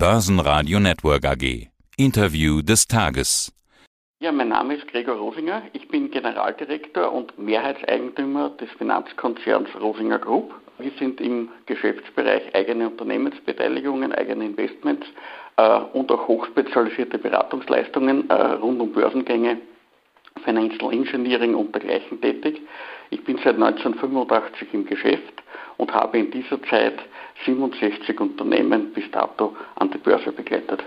Börsenradio Network AG. Interview des Tages. Ja, mein Name ist Gregor Rosinger. Ich bin Generaldirektor und Mehrheitseigentümer des Finanzkonzerns Rosinger Group. Wir sind im Geschäftsbereich eigene Unternehmensbeteiligungen, eigene Investments äh, und auch hochspezialisierte Beratungsleistungen äh, rund um Börsengänge, Financial Engineering und dergleichen tätig. Ich bin seit 1985 im Geschäft und habe in dieser Zeit 67 Unternehmen bis dato an die Börse begleitet.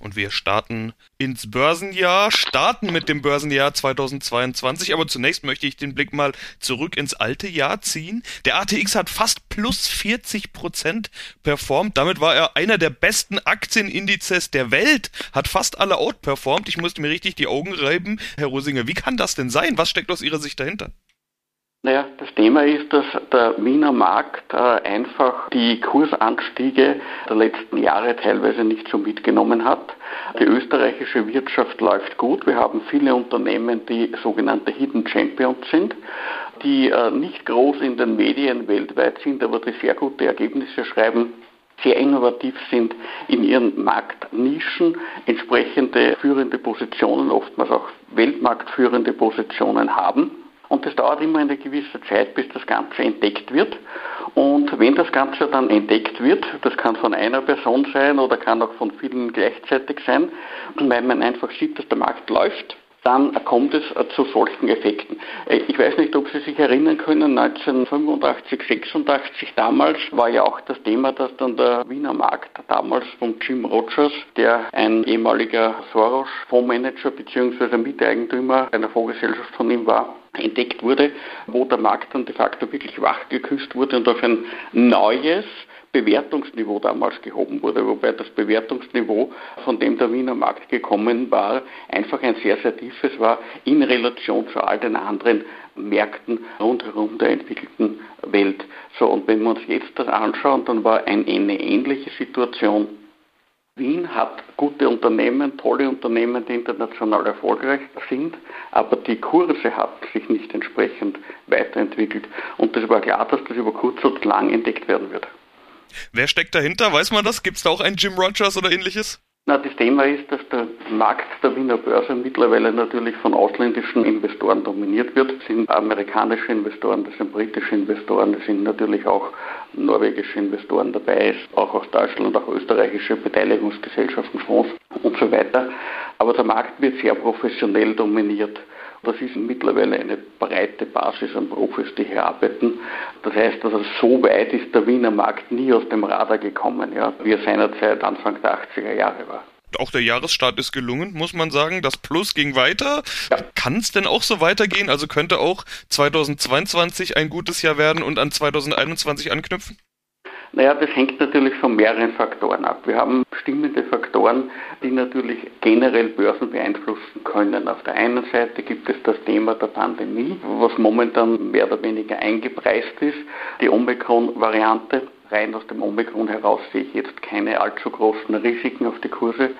Und wir starten ins Börsenjahr, starten mit dem Börsenjahr 2022. Aber zunächst möchte ich den Blick mal zurück ins alte Jahr ziehen. Der ATX hat fast plus 40 Prozent performt. Damit war er einer der besten Aktienindizes der Welt. Hat fast alle outperformt. Ich musste mir richtig die Augen reiben. Herr Rosinger, wie kann das denn sein? Was steckt aus Ihrer Sicht dahinter? Naja, das Thema ist, dass der Wiener Markt äh, einfach die Kursanstiege der letzten Jahre teilweise nicht so mitgenommen hat. Die österreichische Wirtschaft läuft gut. Wir haben viele Unternehmen, die sogenannte Hidden Champions sind, die äh, nicht groß in den Medien weltweit sind, aber die sehr gute Ergebnisse schreiben sehr innovativ sind in ihren Marktnischen, entsprechende führende Positionen, oftmals auch weltmarktführende Positionen haben. Und das dauert immer eine gewisse Zeit, bis das Ganze entdeckt wird. Und wenn das Ganze dann entdeckt wird, das kann von einer Person sein oder kann auch von vielen gleichzeitig sein, weil man einfach sieht, dass der Markt läuft, dann kommt es zu solchen Effekten. Äh, ich weiß nicht, ob Sie sich erinnern können, 1985, 86 damals war ja auch das Thema, dass dann der Wiener Markt damals von Jim Rogers, der ein ehemaliger Soros-Fondsmanager bzw. Miteigentümer einer Fondsgesellschaft von ihm war, entdeckt wurde, wo der Markt dann de facto wirklich wachgeküsst wurde und auf ein neues Bewertungsniveau damals gehoben wurde, wobei das Bewertungsniveau, von dem der Wiener Markt gekommen war, einfach ein sehr, sehr tiefes war in Relation zu all den anderen Märkten rundherum der entwickelten Welt. So, und wenn wir uns jetzt das anschauen, dann war eine ähnliche Situation Wien hat gute Unternehmen, tolle Unternehmen, die international erfolgreich sind, aber die Kurse haben sich nicht entsprechend weiterentwickelt. Und es war klar, dass das über kurz oder lang entdeckt werden wird. Wer steckt dahinter? Weiß man das? Gibt es da auch einen Jim Rogers oder ähnliches? Na, das Thema ist, dass der Markt der Wiener Börse mittlerweile natürlich von ausländischen Investoren dominiert wird. Das sind amerikanische Investoren, das sind britische Investoren, das sind natürlich auch norwegische Investoren dabei, auch aus Deutschland, auch österreichische Beteiligungsgesellschaften, Fonds und so weiter. Aber der Markt wird sehr professionell dominiert. Das ist mittlerweile eine breite Basis an Profis, die hier arbeiten. Das heißt, also so weit ist der Wiener Markt nie aus dem Radar gekommen, ja, wie er seinerzeit Anfang der 80er Jahre war. Auch der Jahresstart ist gelungen, muss man sagen. Das Plus ging weiter. Ja. Kann es denn auch so weitergehen? Also könnte auch 2022 ein gutes Jahr werden und an 2021 anknüpfen? Naja, das hängt natürlich von mehreren Faktoren ab. Wir haben bestimmende Faktoren, die natürlich generell Börsen beeinflussen können. Auf der einen Seite gibt es das Thema der Pandemie, was momentan mehr oder weniger eingepreist ist, die Omikron-Variante. Rein aus dem Omikron heraus sehe ich jetzt keine allzu großen Risiken auf die Kurse.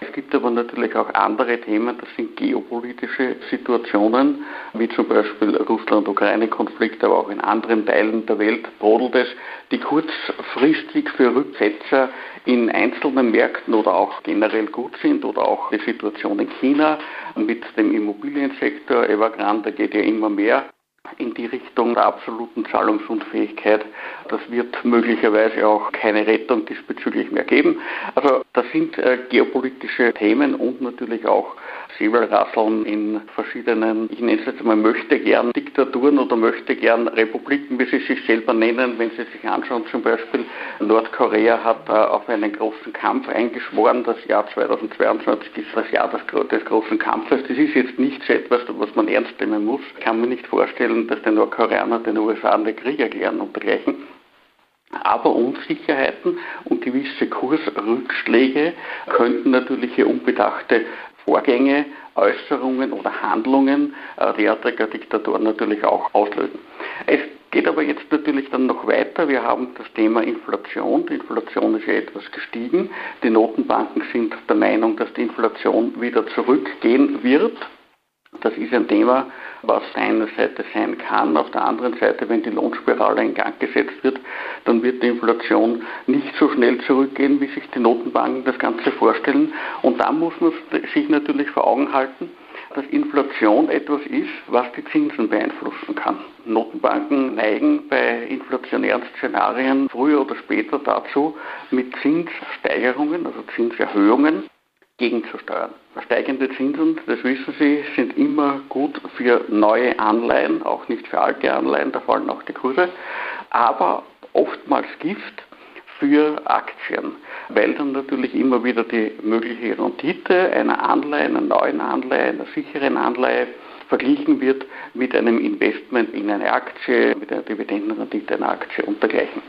Es gibt aber natürlich auch andere Themen, das sind geopolitische Situationen, wie zum Beispiel Russland-Ukraine-Konflikt, aber auch in anderen Teilen der Welt brodelt es, die kurzfristig für Rücksetzer in einzelnen Märkten oder auch generell gut sind oder auch die Situation in China mit dem Immobiliensektor, Evergrande geht ja immer mehr in die Richtung der absoluten Zahlungsunfähigkeit. Das wird möglicherweise auch keine Rettung diesbezüglich mehr geben. Also das sind äh, geopolitische Themen und natürlich auch Säbelrasseln in verschiedenen, ich nenne es jetzt mal, möchte gern Diktaturen oder möchte gern Republiken, wie sie sich selber nennen. Wenn Sie sich anschauen, zum Beispiel Nordkorea hat auf einen großen Kampf eingeschworen. Das Jahr 2022 ist das Jahr des, des großen Kampfes. Das ist jetzt nicht so etwas, was man ernst nehmen muss. Ich kann mir nicht vorstellen, dass die Nordkoreaner den USA einen Krieg erklären und dergleichen. Aber Unsicherheiten und gewisse Kursrückschläge könnten natürlich hier unbedachte Vorgänge, Äußerungen oder Handlungen äh, derartiger Diktatoren natürlich auch auslösen. Es geht aber jetzt natürlich dann noch weiter. Wir haben das Thema Inflation. Die Inflation ist ja etwas gestiegen. Die Notenbanken sind der Meinung, dass die Inflation wieder zurückgehen wird. Das ist ein Thema, was eine Seite sein kann. Auf der anderen Seite, wenn die Lohnspirale in Gang gesetzt wird, dann wird die Inflation nicht so schnell zurückgehen, wie sich die Notenbanken das Ganze vorstellen. Und da muss man sich natürlich vor Augen halten, dass Inflation etwas ist, was die Zinsen beeinflussen kann. Notenbanken neigen bei inflationären Szenarien früher oder später dazu, mit Zinssteigerungen, also Zinserhöhungen, gegenzusteuern. Steigende Zinsen, das wissen Sie, sind immer gut für neue Anleihen, auch nicht für alte Anleihen, da fallen auch die Kurse, aber oftmals Gift für Aktien, weil dann natürlich immer wieder die mögliche Rendite einer Anleihe, einer neuen Anleihe, einer sicheren Anleihe verglichen wird mit einem Investment in eine Aktie, mit einer Dividendenrendite einer Aktie und dergleichen.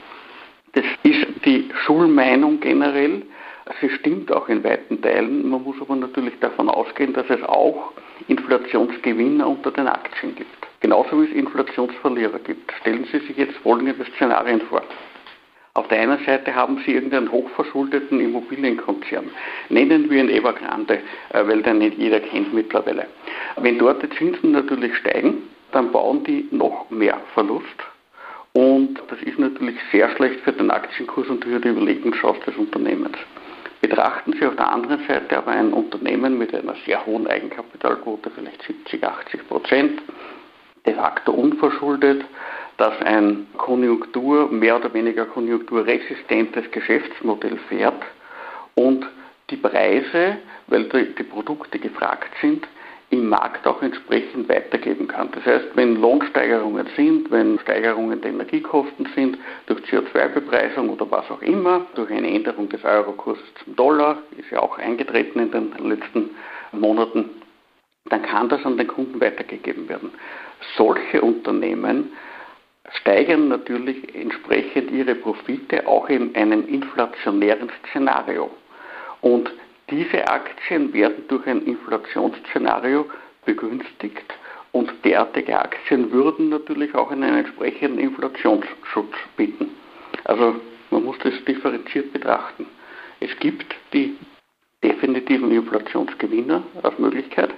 Das ist die Schulmeinung generell. Sie stimmt auch in weiten Teilen. Man muss aber natürlich davon ausgehen, dass es auch Inflationsgewinner unter den Aktien gibt. Genauso wie es Inflationsverlierer gibt. Stellen Sie sich jetzt folgende Szenarien vor. Auf der einen Seite haben Sie irgendeinen hochverschuldeten Immobilienkonzern. Nennen wir ihn Evergrande, äh, weil den nicht jeder kennt mittlerweile. Wenn dort die Zinsen natürlich steigen, dann bauen die noch mehr Verlust. Und das ist natürlich sehr schlecht für den Aktienkurs und für die Überlegenschafts des Unternehmens. Betrachten Sie auf der anderen Seite aber ein Unternehmen mit einer sehr hohen Eigenkapitalquote, vielleicht 70, 80 Prozent, de facto unverschuldet, das ein Konjunktur, mehr oder weniger konjunkturresistentes Geschäftsmodell fährt und die Preise, weil die Produkte gefragt sind, im Markt auch entsprechend weitergeben kann. Das heißt, wenn Lohnsteigerungen sind, wenn Steigerungen der Energiekosten sind, durch CO2-Bepreisung oder was auch immer, durch eine Änderung des Eurokurses zum Dollar, ist ja auch eingetreten in den letzten Monaten, dann kann das an den Kunden weitergegeben werden. Solche Unternehmen steigern natürlich entsprechend ihre Profite auch in einem inflationären Szenario. Und diese Aktien werden durch ein Inflationsszenario begünstigt und derartige Aktien würden natürlich auch einen entsprechenden Inflationsschutz bieten. Also man muss das differenziert betrachten. Es gibt die definitiven Inflationsgewinner als Möglichkeit.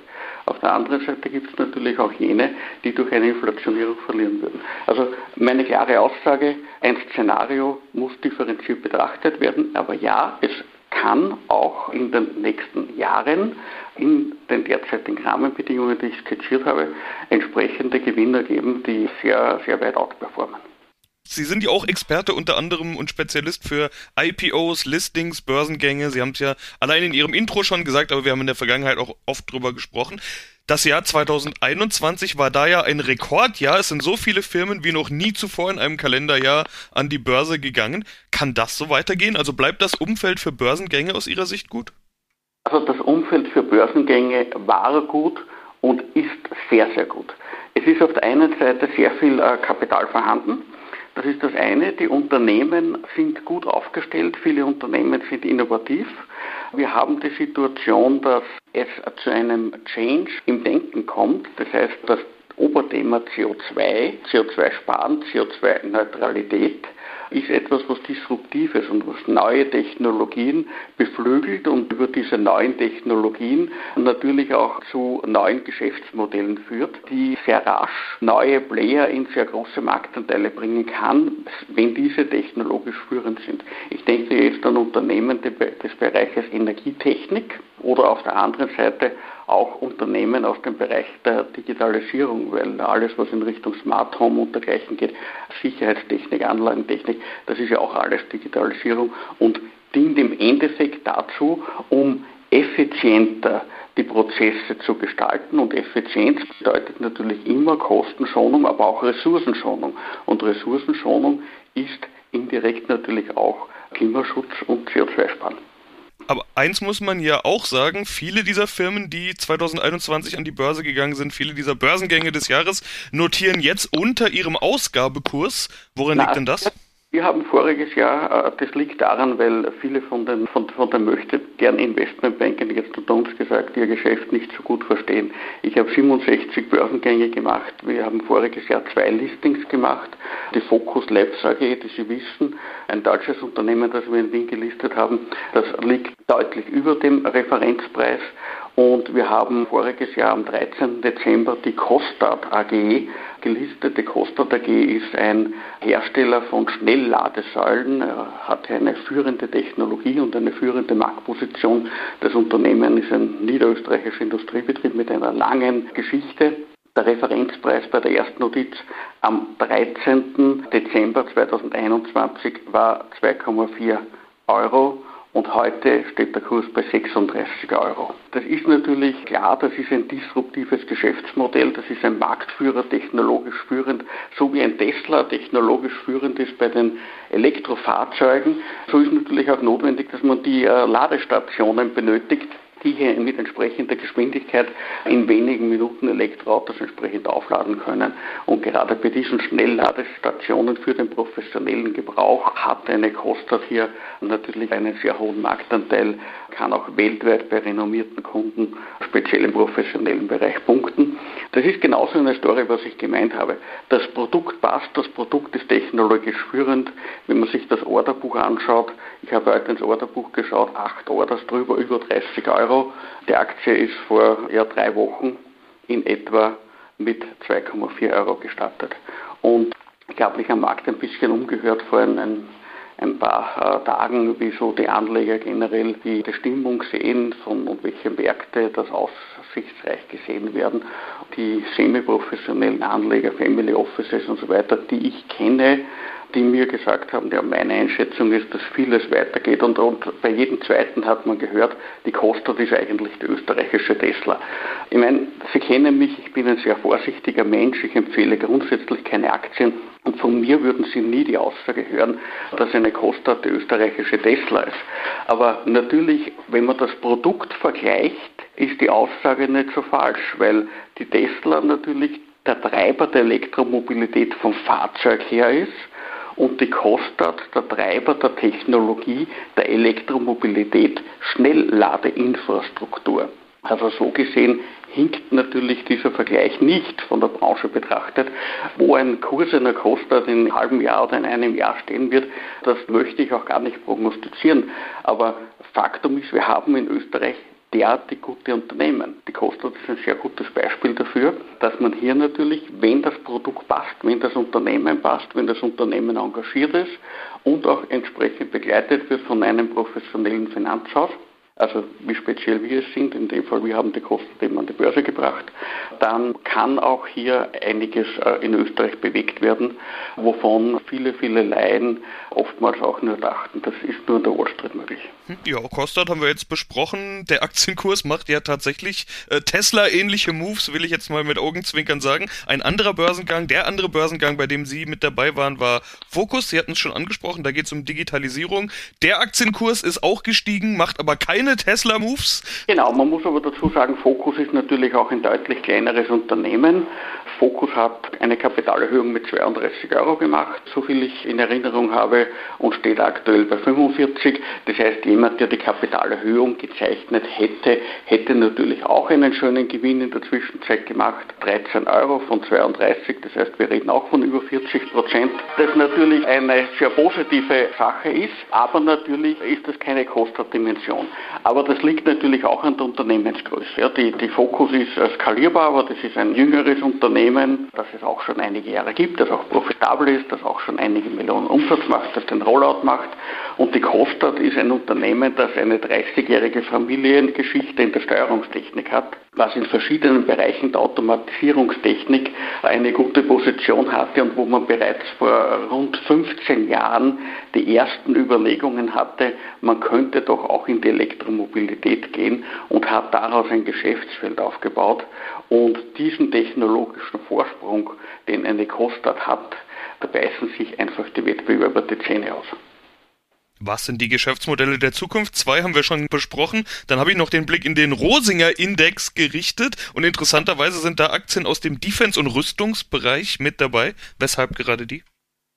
Auf der anderen Seite gibt es natürlich auch jene, die durch eine Inflationierung verlieren würden. Also meine klare Aussage, ein Szenario muss differenziert betrachtet werden, aber ja, es kann auch in den nächsten Jahren in den derzeitigen Rahmenbedingungen, die ich skizziert habe, entsprechende Gewinner geben, die sehr, sehr weit outperformen. Sie sind ja auch Experte unter anderem und Spezialist für IPOs, Listings, Börsengänge. Sie haben es ja allein in Ihrem Intro schon gesagt, aber wir haben in der Vergangenheit auch oft drüber gesprochen. Das Jahr 2021 war da ja ein Rekordjahr. Es sind so viele Firmen wie noch nie zuvor in einem Kalenderjahr an die Börse gegangen. Kann das so weitergehen? Also bleibt das Umfeld für Börsengänge aus Ihrer Sicht gut? Also das Umfeld für Börsengänge war gut und ist sehr, sehr gut. Es ist auf der einen Seite sehr viel äh, Kapital vorhanden. Das ist das eine. Die Unternehmen sind gut aufgestellt. Viele Unternehmen sind innovativ. Wir haben die Situation, dass es zu einem Change im Denken kommt. Das heißt, das Oberthema CO2, CO2-Sparen, CO2-Neutralität ist etwas, was Disruptives und was neue Technologien beflügelt und über diese neuen Technologien natürlich auch zu neuen Geschäftsmodellen führt, die sehr rasch neue Player in sehr große Marktanteile bringen kann, wenn diese technologisch führend sind. Ich denke jetzt an Unternehmen des Bereiches Energietechnik oder auf der anderen Seite auch Unternehmen aus dem Bereich der Digitalisierung, weil alles, was in Richtung Smart Home und dergleichen geht, Sicherheitstechnik, Anlagentechnik, das ist ja auch alles Digitalisierung und dient im Endeffekt dazu, um effizienter die Prozesse zu gestalten. Und Effizienz bedeutet natürlich immer Kostenschonung, aber auch Ressourcenschonung. Und Ressourcenschonung ist indirekt natürlich auch Klimaschutz und CO2-Sparen. Aber eins muss man ja auch sagen, viele dieser Firmen, die 2021 an die Börse gegangen sind, viele dieser Börsengänge des Jahres, notieren jetzt unter ihrem Ausgabekurs. Woran Na, liegt denn das? Wir haben voriges Jahr, äh, das liegt daran, weil viele von den, von, von den möchte gern Investmentbanken jetzt unter uns gesagt, ihr Geschäft nicht so gut verstehen. Ich habe 67 Börsengänge gemacht. Wir haben voriges Jahr zwei Listings gemacht. Die Focus Labs AG, die Sie wissen, ein deutsches Unternehmen, das wir in Wien gelistet haben, das liegt deutlich über dem Referenzpreis. Und wir haben voriges Jahr am 13. Dezember die Kostat AG gelistet. Die Kostat AG ist ein Hersteller von Schnellladesäulen, er hat eine führende Technologie und eine führende Marktposition. Das Unternehmen ist ein niederösterreichischer Industriebetrieb mit einer langen Geschichte. Der Referenzpreis bei der ersten Notiz am 13. Dezember 2021 war 2,4 Euro und heute steht der Kurs bei 36 Euro. Das ist natürlich klar, das ist ein disruptives Geschäftsmodell, das ist ein Marktführer, technologisch führend, so wie ein Tesla technologisch führend ist bei den Elektrofahrzeugen. So ist natürlich auch notwendig, dass man die äh, Ladestationen benötigt die hier mit entsprechender Geschwindigkeit in wenigen Minuten Elektroautos entsprechend aufladen können. Und gerade bei diesen Schnellladestationen für den professionellen Gebrauch hat eine Kostat hier natürlich einen sehr hohen Marktanteil, kann auch weltweit bei renommierten Kunden, speziell im professionellen Bereich, punkten. Das ist genauso eine Story, was ich gemeint habe. Das Produkt passt, das Produkt ist technologisch führend. Wenn man sich das Orderbuch anschaut, ich habe heute ins Orderbuch geschaut, acht Orders drüber, über 30 Euro. Die Aktie ist vor ja, drei Wochen in etwa mit 2,4 Euro gestartet. Und ich habe mich am Markt ein bisschen umgehört vor ein, ein paar äh, Tagen, wie so die Anleger generell die, die Stimmung sehen und welche Märkte das aussichtsreich gesehen werden. Die semi-professionellen Anleger, Family Offices und so weiter, die ich kenne, die mir gesagt haben, ja, meine Einschätzung ist, dass vieles weitergeht und, und bei jedem zweiten hat man gehört, die Kostet ist eigentlich die österreichische Tesla. Ich meine, Sie kennen mich, ich bin ein sehr vorsichtiger Mensch, ich empfehle grundsätzlich keine Aktien und von mir würden Sie nie die Aussage hören, dass eine Kostat die österreichische Tesla ist. Aber natürlich, wenn man das Produkt vergleicht, ist die Aussage nicht so falsch, weil die Tesla natürlich der Treiber der Elektromobilität vom Fahrzeug her ist und die Kostat der Treiber der Technologie der Elektromobilität, Schnellladeinfrastruktur. Also so gesehen hinkt natürlich dieser Vergleich nicht von der Branche betrachtet. Wo ein Kurs einer Kostat in einem halben Jahr oder in einem Jahr stehen wird, das möchte ich auch gar nicht prognostizieren. Aber Faktum ist, wir haben in Österreich derartig gute Unternehmen. Die Kostat ist ein sehr gutes Beispiel dafür, dass man hier natürlich, wenn das Produkt passt, wenn das Unternehmen passt, wenn das Unternehmen engagiert ist und auch entsprechend begleitet wird von einem professionellen Finanzhaus, also wie speziell wir es sind, in dem Fall wir haben die Kosten eben an die Börse gebracht, dann kann auch hier einiges äh, in Österreich bewegt werden, wovon viele, viele Laien oftmals auch nur dachten, das ist nur in der Wall möglich. Hm, ja, Kostat haben wir jetzt besprochen. Der Aktienkurs macht ja tatsächlich äh, Tesla-ähnliche Moves, will ich jetzt mal mit Augenzwinkern sagen. Ein anderer Börsengang, der andere Börsengang, bei dem Sie mit dabei waren, war Focus. Sie hatten es schon angesprochen, da geht es um Digitalisierung. Der Aktienkurs ist auch gestiegen, macht aber keine keine Tesla-Moves? Genau, man muss aber dazu sagen, Focus ist natürlich auch ein deutlich kleineres Unternehmen. Focus hat eine Kapitalerhöhung mit 32 Euro gemacht, so viel ich in Erinnerung habe, und steht aktuell bei 45. Das heißt, jemand, der die Kapitalerhöhung gezeichnet hätte, hätte natürlich auch einen schönen Gewinn in der Zwischenzeit gemacht. 13 Euro von 32, das heißt, wir reden auch von über 40 Prozent. Das natürlich eine sehr positive Sache ist, aber natürlich ist das keine Kostendimension. Aber das liegt natürlich auch an der Unternehmensgröße. Ja, die, die Focus ist skalierbar, aber das ist ein jüngeres Unternehmen, das es auch schon einige Jahre gibt, das auch profitabel ist, das auch schon einige Millionen Umsatz macht, das den Rollout macht. Und die Kostat ist ein Unternehmen, das eine 30-jährige Familiengeschichte in der Steuerungstechnik hat, was in verschiedenen Bereichen der Automatisierungstechnik eine gute Position hatte und wo man bereits vor rund 15 Jahren die ersten Überlegungen hatte, man könnte doch auch in die Elektromobilität gehen und hat daraus ein Geschäftsfeld aufgebaut. Und diesen technologischen Vorsprung, den eine Kostat hat, da beißen sich einfach die Wettbewerber die Zähne aus. Was sind die Geschäftsmodelle der Zukunft? Zwei haben wir schon besprochen. Dann habe ich noch den Blick in den Rosinger Index gerichtet und interessanterweise sind da Aktien aus dem Defense- und Rüstungsbereich mit dabei. Weshalb gerade die?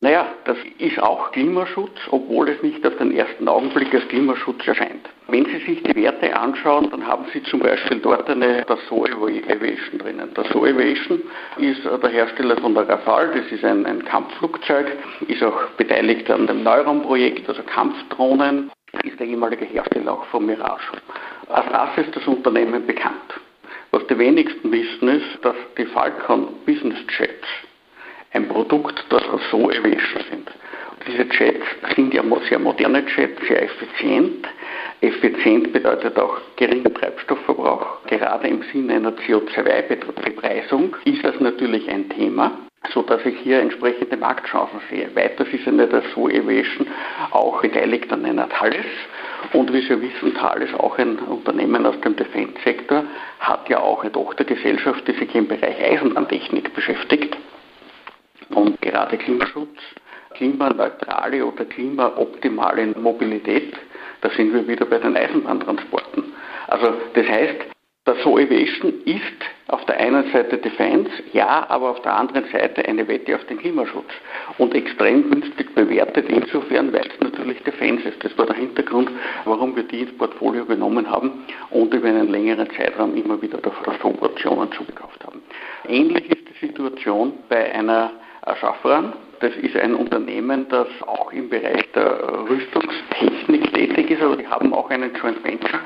Naja, das ist auch Klimaschutz, obwohl es nicht auf den ersten Augenblick als Klimaschutz erscheint. Wenn Sie sich die Werte anschauen, dann haben Sie zum Beispiel dort eine Dassault Aviation drinnen. Dassault Aviation ist der Hersteller von der Rafale, das ist ein, ein Kampfflugzeug, ist auch beteiligt an dem Neuron-Projekt, also Kampfdrohnen, ist der ehemalige Hersteller auch von Mirage. Als das ist das Unternehmen bekannt. Was die wenigsten wissen ist, dass die Falcon Business Jets ein Produkt der So Aviation sind. Diese Jets sind ja sehr moderne Jets, sehr effizient. Effizient bedeutet auch geringer Treibstoffverbrauch. Gerade im Sinne einer CO2-Bepreisung ist das natürlich ein Thema so dass ich hier entsprechende Marktchancen sehe. Weiters ist ja nicht so Aviation auch beteiligt an einer Thales. Und wie Sie wissen, Thales, auch ein Unternehmen aus dem Defense-Sektor, hat ja auch eine Tochtergesellschaft, die sich im Bereich Eisenbahntechnik beschäftigt. Und gerade Klimaschutz, klimaneutrale oder klimaoptimale Mobilität, da sind wir wieder bei den Eisenbahntransporten. Also das heißt, das So Aviation ist auf der einen Seite Defense, ja, aber auf der anderen Seite eine Wette auf den Klimaschutz. Und extrem günstig bewertet insofern, weil es natürlich Defense ist. Das war der Hintergrund, warum wir die ins Portfolio genommen haben und über einen längeren Zeitraum immer wieder davor Optionen zugekauft haben. Ähnlich ist die Situation bei einer Schaffran. Das ist ein Unternehmen, das auch im Bereich der Rüstungstechnik tätig ist, aber die haben auch einen Joint Venture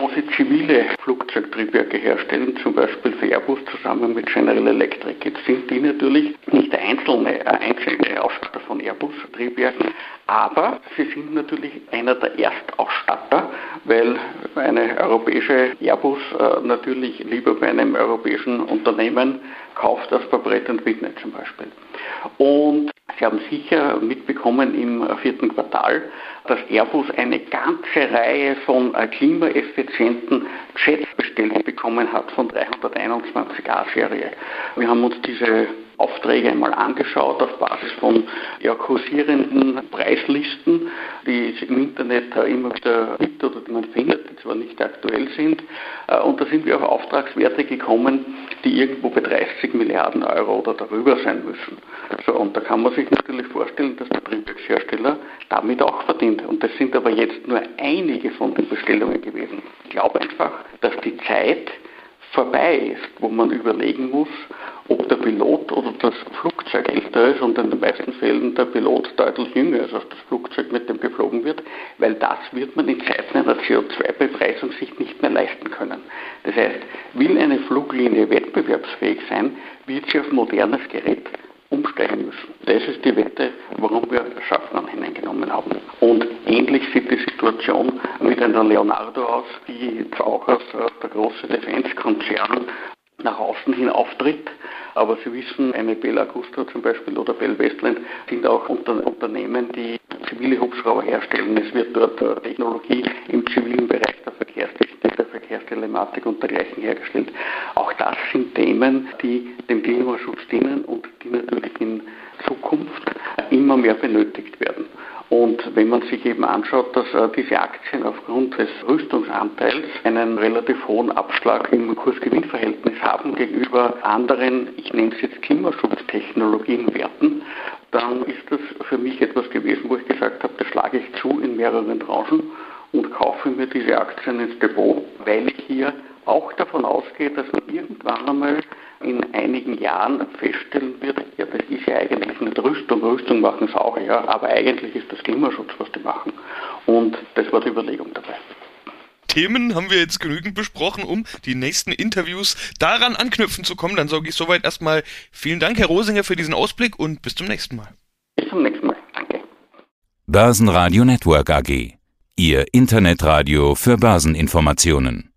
wo sie zivile Flugzeugtriebwerke herstellen, zum Beispiel für Airbus zusammen mit General Electric. Jetzt sind die natürlich nicht einzelne, äh, einzelne Ausstatter von Airbus-Triebwerken, aber sie sind natürlich einer der Erstausstatter, weil eine europäische Airbus äh, natürlich lieber bei einem europäischen Unternehmen kauft als bei Brett Whitney zum Beispiel. Und Sie haben sicher mitbekommen im vierten Quartal, dass Airbus eine ganze Reihe von äh, klimaeffizienten Jets bestellt bekommen hat von 321A-Serie. Wir haben uns diese Aufträge einmal angeschaut auf Basis von ja, kursierenden Preislisten, die es im Internet immer wieder gibt oder die man findet, die zwar nicht aktuell sind. Äh, und da sind wir auf Auftragswerte gekommen, die irgendwo bei 30 Milliarden Euro oder darüber sein müssen. So, und da kann man sich natürlich vorstellen, dass der Triebwerkshersteller damit auch verdient. Und das sind aber jetzt nur einige von den Bestellungen gewesen. Ich glaube einfach, dass die Zeit vorbei ist, wo man überlegen muss, ob der Pilot oder das Flugzeug älter ist und in den meisten Fällen der Pilot deutlich jünger ist als das Flugzeug, mit dem geflogen wird, weil das wird man in Zeiten einer CO2-Bepreisung sich nicht mehr leisten können. Das heißt, will eine Fluglinie wettbewerbsfähig sein, wird sie auf modernes Gerät umsteigen müssen. Das ist die Wette, warum wir Schaffner hineingenommen haben. Und ähnlich sieht die Situation mit einer Leonardo aus, die jetzt auch als der große Defense-Konzern nach außen hin auftritt. Aber Sie wissen, eine Bell Augusta zum Beispiel oder Bell Westland sind auch unter Unternehmen, die zivile Hubschrauber herstellen. Es wird dort Technologie im zivilen Bereich Verkehrstelematik und dergleichen hergestellt. Auch das sind Themen, die dem Klimaschutz dienen und die natürlich in Zukunft immer mehr benötigt werden. Und wenn man sich eben anschaut, dass äh, diese Aktien aufgrund des Rüstungsanteils einen relativ hohen Abschlag im Kursgewinnverhältnis haben gegenüber anderen, ich nenne es jetzt Klimaschutztechnologien werten, dann ist das für mich etwas gewesen, wo ich gesagt habe, das schlage ich zu in mehreren Branchen und kaufe mir diese Aktien ins Depot, weil ich hier auch davon ausgehe, dass man irgendwann einmal in einigen Jahren feststellen wird, ja, das ist ja eigentlich nicht Rüstung, Rüstung machen auch, ja, aber eigentlich ist das Klimaschutz, was die machen. Und das war die Überlegung dabei. Themen haben wir jetzt genügend besprochen, um die nächsten Interviews daran anknüpfen zu kommen. Dann sage ich soweit erstmal vielen Dank, Herr Rosinger, für diesen Ausblick und bis zum nächsten Mal. Bis zum nächsten Mal. Danke. Börsenradio Network AG. Ihr Internetradio für Börseninformationen.